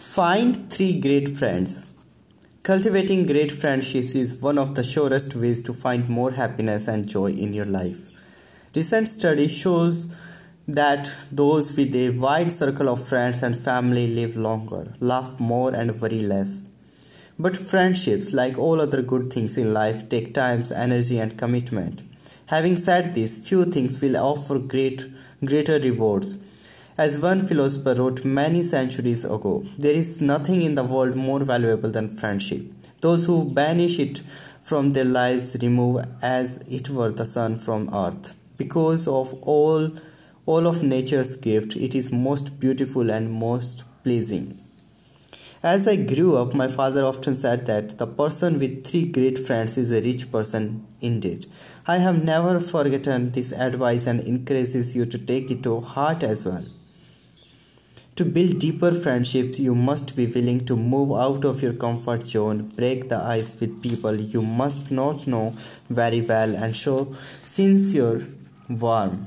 Find three great friends. Cultivating great friendships is one of the surest ways to find more happiness and joy in your life. Recent study shows that those with a wide circle of friends and family live longer, laugh more, and worry less. But friendships, like all other good things in life, take time, energy, and commitment. Having said this, few things will offer great, greater rewards as one philosopher wrote many centuries ago, there is nothing in the world more valuable than friendship. Those who banish it from their lives remove as it were the sun from earth. Because of all all of nature's gift, it is most beautiful and most pleasing. As I grew up, my father often said that the person with three great friends is a rich person indeed. I have never forgotten this advice and encourages you to take it to heart as well. To build deeper friendships, you must be willing to move out of your comfort zone, break the ice with people you must not know very well, and show sincere warmth.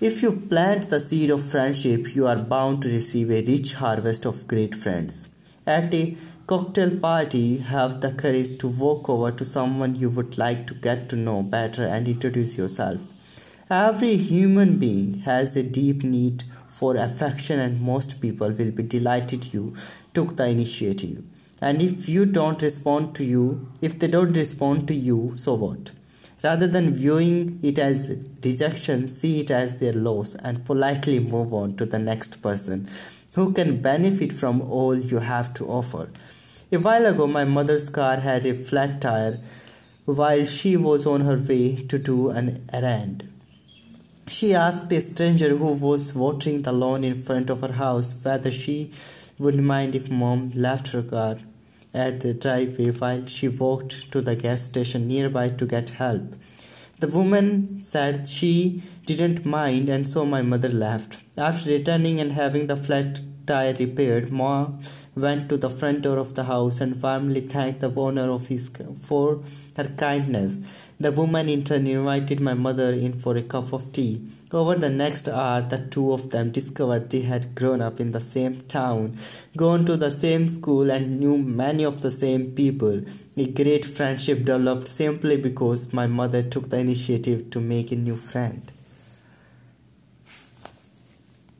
If you plant the seed of friendship, you are bound to receive a rich harvest of great friends. At a cocktail party, have the courage to walk over to someone you would like to get to know better and introduce yourself. Every human being has a deep need for affection, and most people will be delighted you took the initiative. And if you don't respond to you, if they don't respond to you, so what? Rather than viewing it as rejection, see it as their loss and politely move on to the next person who can benefit from all you have to offer. A while ago, my mother's car had a flat tire while she was on her way to do an errand. She asked a stranger who was watering the lawn in front of her house whether she would mind if mom left her car at the driveway while she walked to the gas station nearby to get help. The woman said she didn't mind, and so my mother left. After returning and having the flat tire repaired, Ma went to the front door of the house and warmly thanked the owner of his for her kindness. The woman in turn invited my mother in for a cup of tea. Over the next hour, the two of them discovered they had grown up in the same town, gone to the same school, and knew many of the same people. A great friendship developed simply because my mother took the initiative to make a new friend.